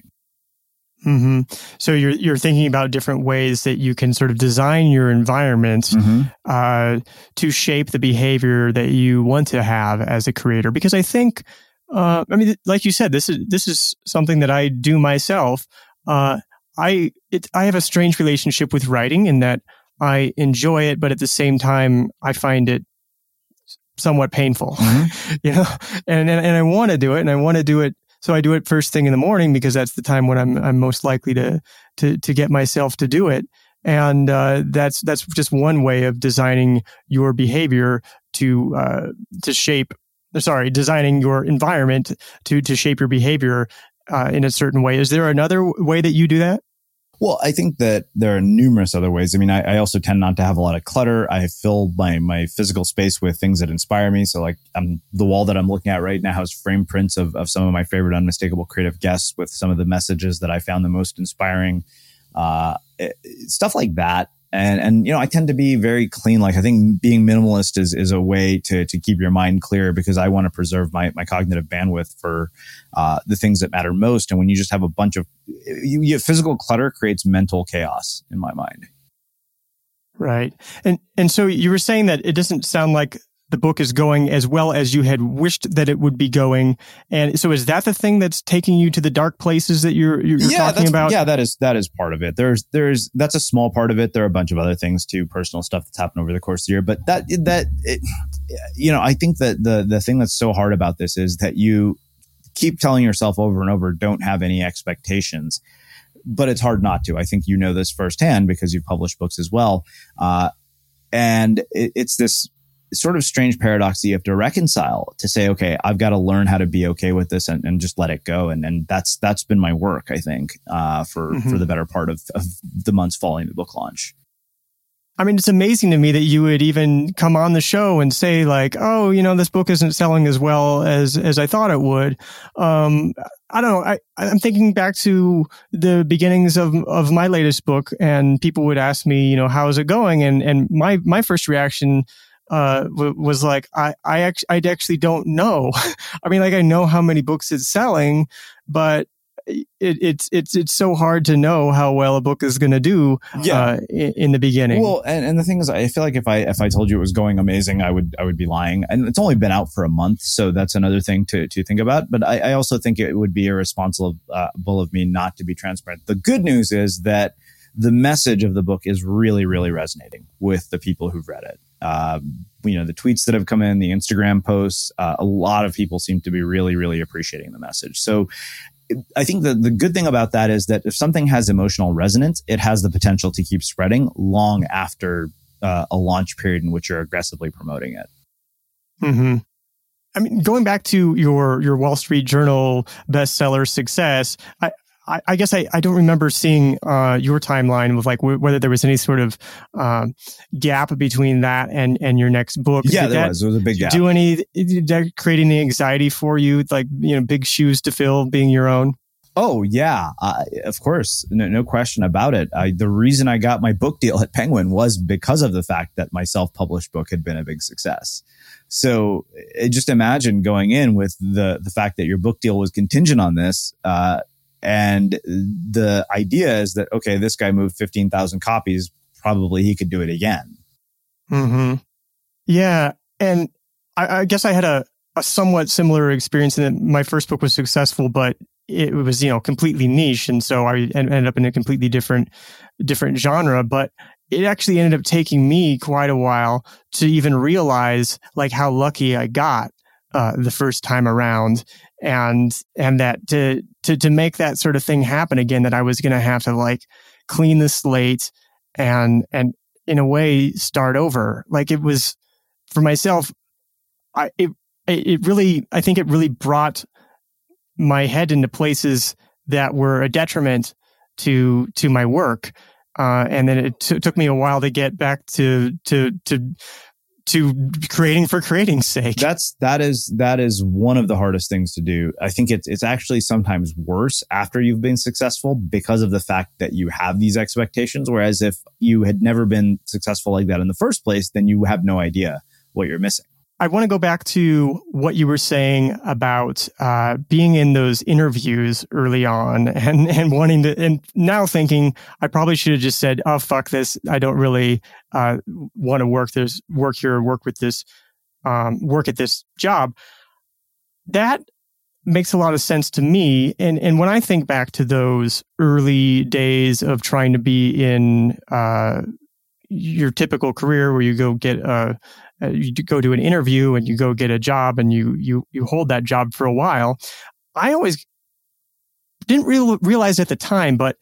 Speaker 1: Mm-hmm. So you're you're thinking about different ways that you can sort of design your environment mm-hmm. uh, to shape the behavior that you want to have as a creator. Because I think, uh, I mean, like you said, this is this is something that I do myself. Uh, I it, I have a strange relationship with writing in that I enjoy it, but at the same time, I find it somewhat painful. Mm-hmm. you know, and, and and I want to do it, and I want to do it so I do it first thing in the morning because that's the time when I'm I'm most likely to to to get myself to do it. And uh, that's that's just one way of designing your behavior to uh, to shape. Sorry, designing your environment to to shape your behavior uh, in a certain way. Is there another way that you do that?
Speaker 2: Well, I think that there are numerous other ways. I mean, I, I, also tend not to have a lot of clutter. I fill my my physical space with things that inspire me. So, like, I'm the wall that I'm looking at right now has frame prints of of some of my favorite unmistakable creative guests with some of the messages that I found the most inspiring. Uh, it, stuff like that and and you know I tend to be very clean. Like I think being minimalist is is a way to to keep your mind clear because I want to preserve my my cognitive bandwidth for uh, the things that matter most. And when you just have a bunch of you, you physical clutter creates mental chaos in my mind.
Speaker 1: Right, and and so you were saying that it doesn't sound like the book is going as well as you had wished that it would be going. And so is that the thing that's taking you to the dark places that you're, you're
Speaker 2: yeah,
Speaker 1: talking about?
Speaker 2: Yeah, that is, that is part of it. There's, there's, that's a small part of it. There are a bunch of other things too, personal stuff that's happened over the course of the year. But that, that, it, you know, I think that the, the thing that's so hard about this is that you keep telling yourself over and over, don't have any expectations. But it's hard not to. I think you know this firsthand because you've published books as well. Uh, and it, it's this sort of strange paradox that you have to reconcile to say, okay, I've got to learn how to be okay with this and, and just let it go. And, and that's, that's been my work, I think, uh, for, mm-hmm. for the better part of, of the months following the book launch.
Speaker 1: I mean, it's amazing to me that you would even come on the show and say like, "Oh, you know, this book isn't selling as well as as I thought it would." Um, I don't know. I, I'm thinking back to the beginnings of of my latest book, and people would ask me, you know, how is it going? And and my my first reaction uh, w- was like, I, I actually, I actually don't know. I mean, like I know how many books it's selling, but it, it's it's it's so hard to know how well a book is going to do yeah. Uh, in, in, the beginning.
Speaker 2: Well, and, and the thing is, I feel like if I if I told you it was going amazing, I would I would be lying. And it's only been out for a month, so that's another thing to to think about. But I, I also think it would be irresponsible uh, of me not to be transparent. The good news is that the message of the book is really really resonating with the people who've read it uh, you know the tweets that have come in, the Instagram posts. Uh, a lot of people seem to be really, really appreciating the message. So I think the, the good thing about that is that if something has emotional resonance, it has the potential to keep spreading long after uh, a launch period in which you're aggressively promoting it.
Speaker 1: Hmm. I mean, going back to your your Wall Street Journal bestseller success, I, I, I guess I, I don't remember seeing uh, your timeline of like w- whether there was any sort of uh, gap between that and, and your next book.
Speaker 2: Yeah, Did there that, was. There was a big gap.
Speaker 1: Do any did that create any anxiety for you? Like you know, big shoes to fill, being your own.
Speaker 2: Oh yeah, uh, of course, no, no, question about it. I, the reason I got my book deal at Penguin was because of the fact that my self-published book had been a big success. So uh, just imagine going in with the the fact that your book deal was contingent on this, uh, and the idea is that okay, this guy moved fifteen thousand copies, probably he could do it again.
Speaker 1: Hmm. Yeah, and I, I guess I had a a somewhat similar experience in that my first book was successful, but it was you know completely niche, and so I ended up in a completely different different genre. But it actually ended up taking me quite a while to even realize like how lucky I got uh, the first time around, and and that to to to make that sort of thing happen again, that I was going to have to like clean the slate and and in a way start over. Like it was for myself. I it it really I think it really brought my head into places that were a detriment to to my work. Uh, and then it t- took me a while to get back to to to to creating for creating's sake.
Speaker 2: That's that is that is one of the hardest things to do. I think it's it's actually sometimes worse after you've been successful because of the fact that you have these expectations. Whereas if you had never been successful like that in the first place, then you have no idea what you're missing.
Speaker 1: I want to go back to what you were saying about uh, being in those interviews early on and, and wanting to, and now thinking I probably should have just said, oh, fuck this. I don't really uh, want to work this, work here, work with this, um, work at this job. That makes a lot of sense to me. And, and when I think back to those early days of trying to be in uh, your typical career where you go get a, uh, you go to an interview and you go get a job and you you you hold that job for a while. I always didn't real, realize at the time, but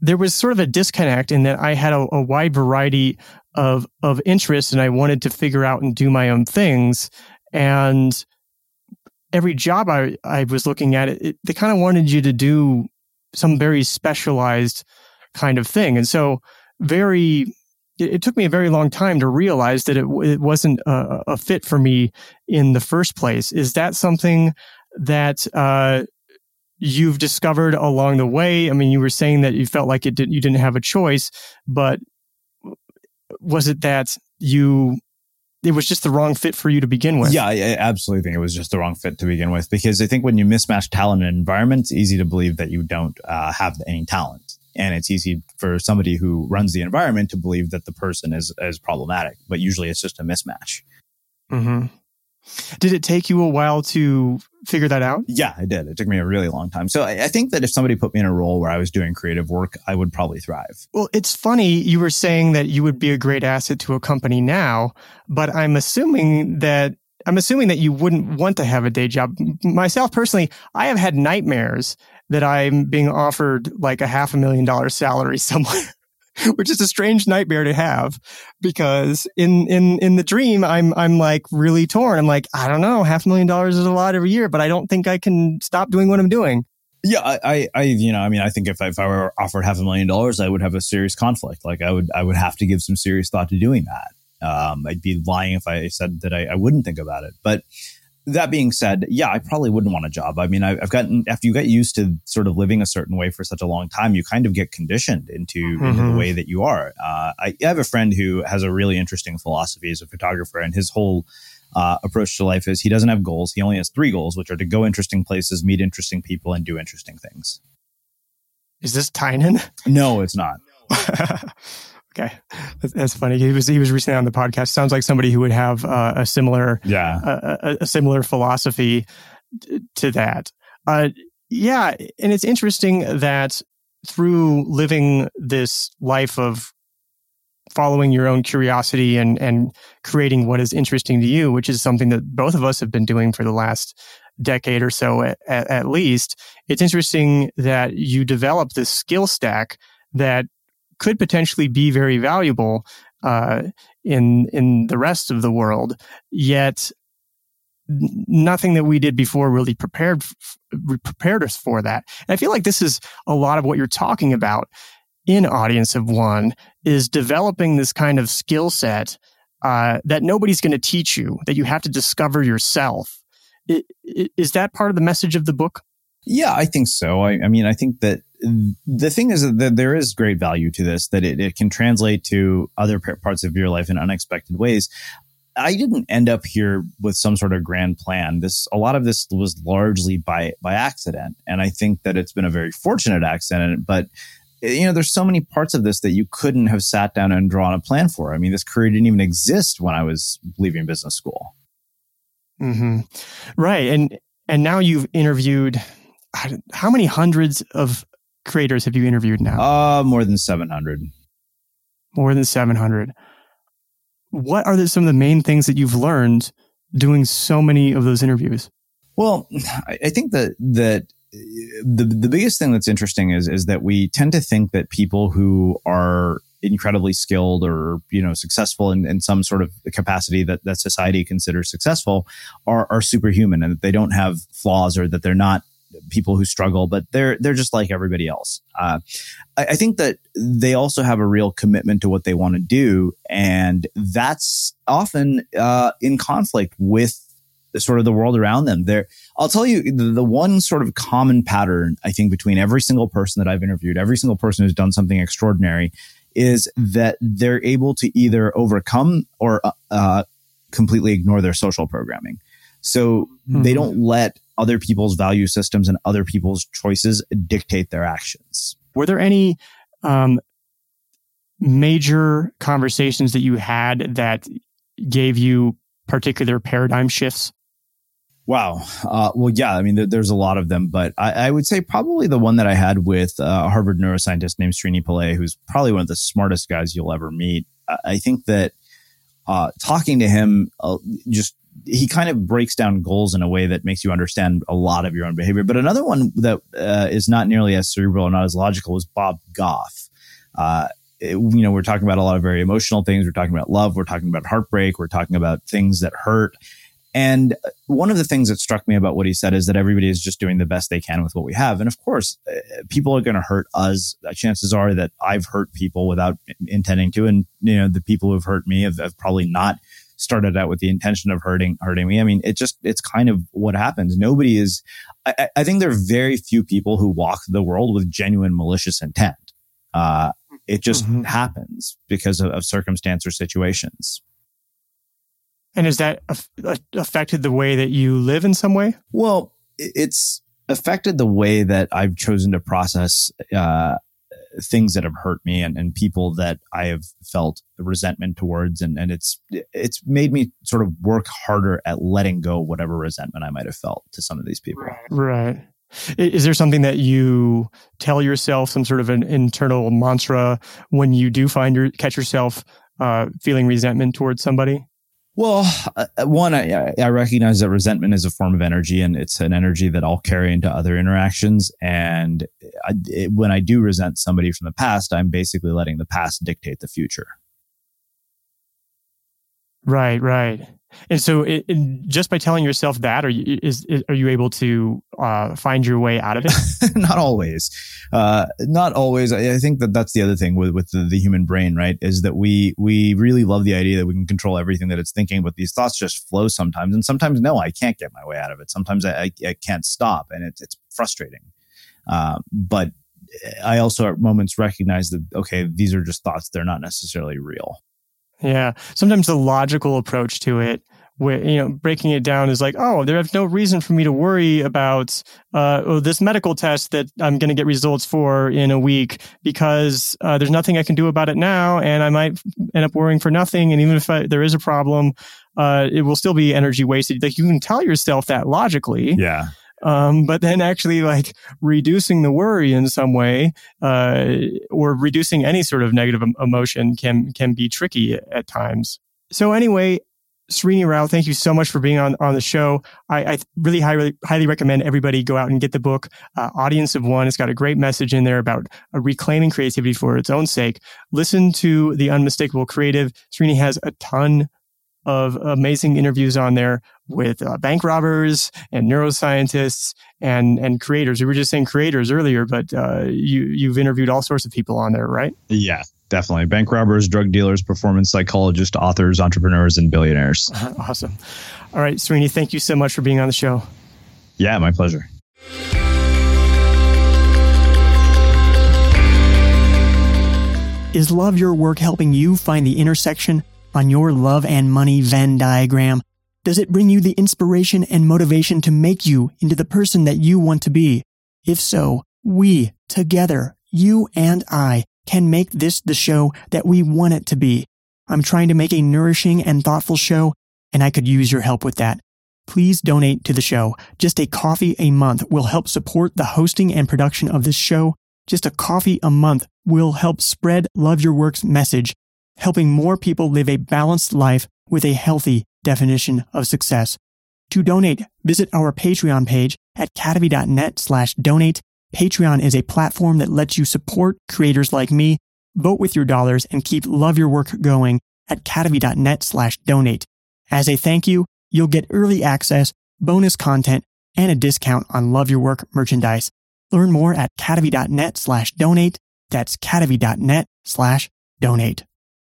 Speaker 1: there was sort of a disconnect in that I had a, a wide variety of of interests and I wanted to figure out and do my own things. And every job I, I was looking at, it, it they kind of wanted you to do some very specialized kind of thing. And so very it, took me a very long time to realize that it, it wasn't a, a, fit for me in the first place. Is that something that uh, you've discovered along the way? I mean, you were saying that you felt like it did, you didn't have a choice, but was it that you it was just the wrong fit for you to begin with.
Speaker 2: Yeah, I absolutely think it was just the wrong fit to begin with because I think when you mismatch talent and environment, it's easy to believe that you don't uh, have any talent and it's easy for somebody who runs the environment to believe that the person is is problematic but usually it's just a mismatch.
Speaker 1: Mm-hmm. did it take you a while to figure that out?
Speaker 2: Yeah it did. It took me a really long time. So I, I think that if somebody put me in a role where i was doing creative work i would probably thrive.
Speaker 1: Well it's funny you were saying that you would be a great asset to a company now but i'm assuming that I'm assuming that you wouldn't want to have a day job. Myself personally, I have had nightmares that I'm being offered like a half a million dollar salary somewhere. which is a strange nightmare to have because in in in the dream I'm I'm like really torn. I'm like, I don't know, half a million dollars is a lot every year, but I don't think I can stop doing what I'm doing.
Speaker 2: Yeah, I, I, you know, I mean, I think if, if I were offered half a million dollars, I would have a serious conflict. Like I would, I would have to give some serious thought to doing that. Um, I'd be lying if I said that I, I wouldn't think about it. But that being said, yeah, I probably wouldn't want a job. I mean, I've gotten after you get used to sort of living a certain way for such a long time, you kind of get conditioned into, mm-hmm. into the mm-hmm. way that you are. Uh, I have a friend who has a really interesting philosophy as a photographer, and his whole uh, approach to life is he doesn't have goals. He only has three goals, which are to go interesting places, meet interesting people, and do interesting things.
Speaker 1: Is this Tynan?
Speaker 2: No, it's not.
Speaker 1: Okay, that's, funny. He was he was recently on the podcast. Sounds like somebody who would have uh, a similar
Speaker 2: yeah
Speaker 1: a, a, similar philosophy to that. Uh, yeah, and it's interesting that through living this life of following your own curiosity and and creating what is interesting to you, which is something that both of us have been doing for the last decade or so at, at, at least. It's interesting that you develop this skill stack that could potentially be very valuable uh, in in the rest of the world. Yet nothing that we did before really prepared prepared us for that. And I feel like this is a lot of what you're talking about in Audience of One is developing this kind of skill set uh, that nobody's going to teach you, that you have to discover yourself. Is that part of the message of the book?
Speaker 2: Yeah, I think so. I, I mean, I think that the thing is that there is great value to this, that it, it can translate to other parts of your life in unexpected ways. I didn't end up here with some sort of grand plan. This a lot of this was largely by by accident, and I think that it's been a very fortunate accident. But you know, there's so many parts of this that you couldn't have sat down and drawn a plan for. I mean, this career didn't even exist when I was leaving business school.
Speaker 1: Mm-hmm. Right, and and now you've interviewed how many hundreds of creators have you interviewed now?
Speaker 2: Uh, more than 700.
Speaker 1: More than 700 what are the, some of the main things that you've learned doing so many of those interviews?
Speaker 2: Well, I think that that the the biggest thing that's interesting is is that we tend to think that people who are incredibly skilled or you know successful in, in some sort of capacity that, that society considers successful are, are superhuman and that they don't have flaws or that they're not people who struggle, but they're they're just like everybody else. Uh, I, I, think that they also have a real commitment to what they want to do, and that's often uh, in conflict with the, sort of the world around them. There, I'll tell you the, the one sort of common pattern I think between every single person that I've interviewed, every single person who's done something extraordinary, is that they're able to either overcome or uh, uh completely ignore their social programming. So mm-hmm. they don't let other people's value systems and other people's choices dictate their actions.
Speaker 1: Were there any um, major conversations that you had that gave you particular paradigm shifts?
Speaker 2: Wow. Uh, well, yeah, I mean, there, there's a lot of them, but I, I, would say probably the one that I had with uh, a Harvard neuroscientist named Srini Pillay, who's probably one of the smartest guys you'll ever meet. I, I think that uh, talking to him uh, just he kind of breaks down goals in a way that makes you understand a lot of your own behavior. But another one that uh, is not nearly as cerebral or not as logical is Bob Goff. Uh, it, you know, we're talking about a lot of very emotional things. We're talking about love. We're talking about heartbreak. We're talking about things that hurt. And one of the things that struck me about what he said is that everybody is just doing the best they can with what we have. And of course, uh, people are going to hurt us. Chances are that I've hurt people without intending to. And, you know, the people who've hurt me have, have probably not started out with the intention of hurting hurting me. I mean, it just it's kind of what happens. Nobody is. I, I think there are very few people who walk the world with genuine malicious intent. Uh, it just mm-hmm. happens because of, of circumstance or situations.
Speaker 1: And has that affected the way that you live in some way?
Speaker 2: Well, it's affected the way that I've chosen to process uh, things that have hurt me and, and people that I have felt resentment towards. And, and it's, it's made me sort of work harder at letting go whatever resentment I might have felt to some of these people.
Speaker 1: Right. Is there something that you tell yourself, some sort of an internal mantra when you do find your catch yourself uh, feeling resentment towards somebody?
Speaker 2: Well, uh, one, I, I, recognize that resentment is a form of energy and it's an energy that I'll carry into other interactions. And I, it, when I do resent somebody from the past, I'm basically letting the past dictate the future.
Speaker 1: Right, right. And so, it, it, just by telling yourself that, are you is, is are you able to uh, find your way out of it?
Speaker 2: not always, uh, not always. I, I, think that that's the other thing with with the, the, human brain, right? Is that we we really love the idea that we can control everything that it's thinking, but these thoughts just flow sometimes, and sometimes no, I can't get my way out of it. Sometimes I, I, I can't stop, and it's it's frustrating. Uh, but I also at moments recognize that okay, these are just thoughts; they're not necessarily real.
Speaker 1: Yeah. Sometimes the logical approach to it, where, you know, breaking it down is like, oh, there's no reason for me to worry about, uh, oh, this medical test that I'm going to get results for in a week because uh, there's nothing I can do about it now. And I might end up worrying for nothing. And even if I, there is a problem, uh, it will still be energy wasted. Like you can tell yourself that logically.
Speaker 2: Yeah.
Speaker 1: Um, but then actually like reducing the worry in some way, uh, or reducing any sort of negative emotion can, can be tricky at times. So anyway, Srini Rao, thank you so much for being on, on the show. I, I really highly, highly recommend everybody go out and get the book, uh, Audience of One. It's got a great message in there about uh, reclaiming creativity for its own sake. Listen to The Unmistakable Creative. Srini has a ton of amazing interviews on there with uh, bank robbers and neuroscientists and and creators. We were just saying creators earlier, but uh, you you've interviewed all sorts of people on there, right?
Speaker 2: Yeah, definitely. Bank robbers, drug dealers, performance psychologists, authors, entrepreneurs, and billionaires.
Speaker 1: Uh-huh, awesome. All right, Srini, thank you so much for being on the show.
Speaker 2: Yeah, my pleasure.
Speaker 1: Is Love Your Work helping you find the intersection on your love and money Venn diagram? Does it bring you the inspiration and motivation to make you into the person that you want to be? If so, we, together, you and I, can make this the show that we want it to be. I'm trying to make a nourishing and thoughtful show, and I could use your help with that. Please donate to the show. Just a coffee a month will help support the hosting and production of this show. Just a coffee a month will help spread Love Your Work's message, helping more people live a balanced life with a healthy definition of success. To donate, visit our Patreon page at kadavy.net slash donate. Patreon is a platform that lets you support creators like me, vote with your dollars, and keep Love Your Work going at kadavy.net slash donate. As a thank you, you'll get early access, bonus content, and a discount on Love Your Work merchandise. Learn more at kadavy.net slash donate. That's kadavy.net slash donate.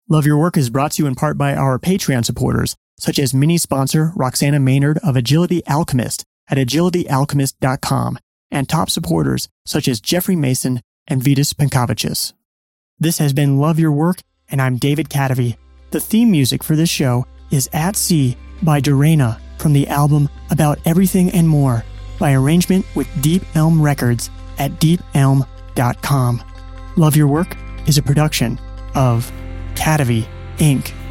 Speaker 1: Love Your Work is brought to you in part by our Patreon supporters, such as mini sponsor Roxana Maynard of Agility Alchemist at agilityalchemist.com and top supporters such as Jeffrey Mason and Vitas Pankavicius. This has been Love Your Work, and I'm David Kadavy. The theme music for this show is At Sea by Dorena from the album About Everything and More by arrangement with Deep Elm Records at deepelm.com. Love Your Work is a production of Kadavy Inc.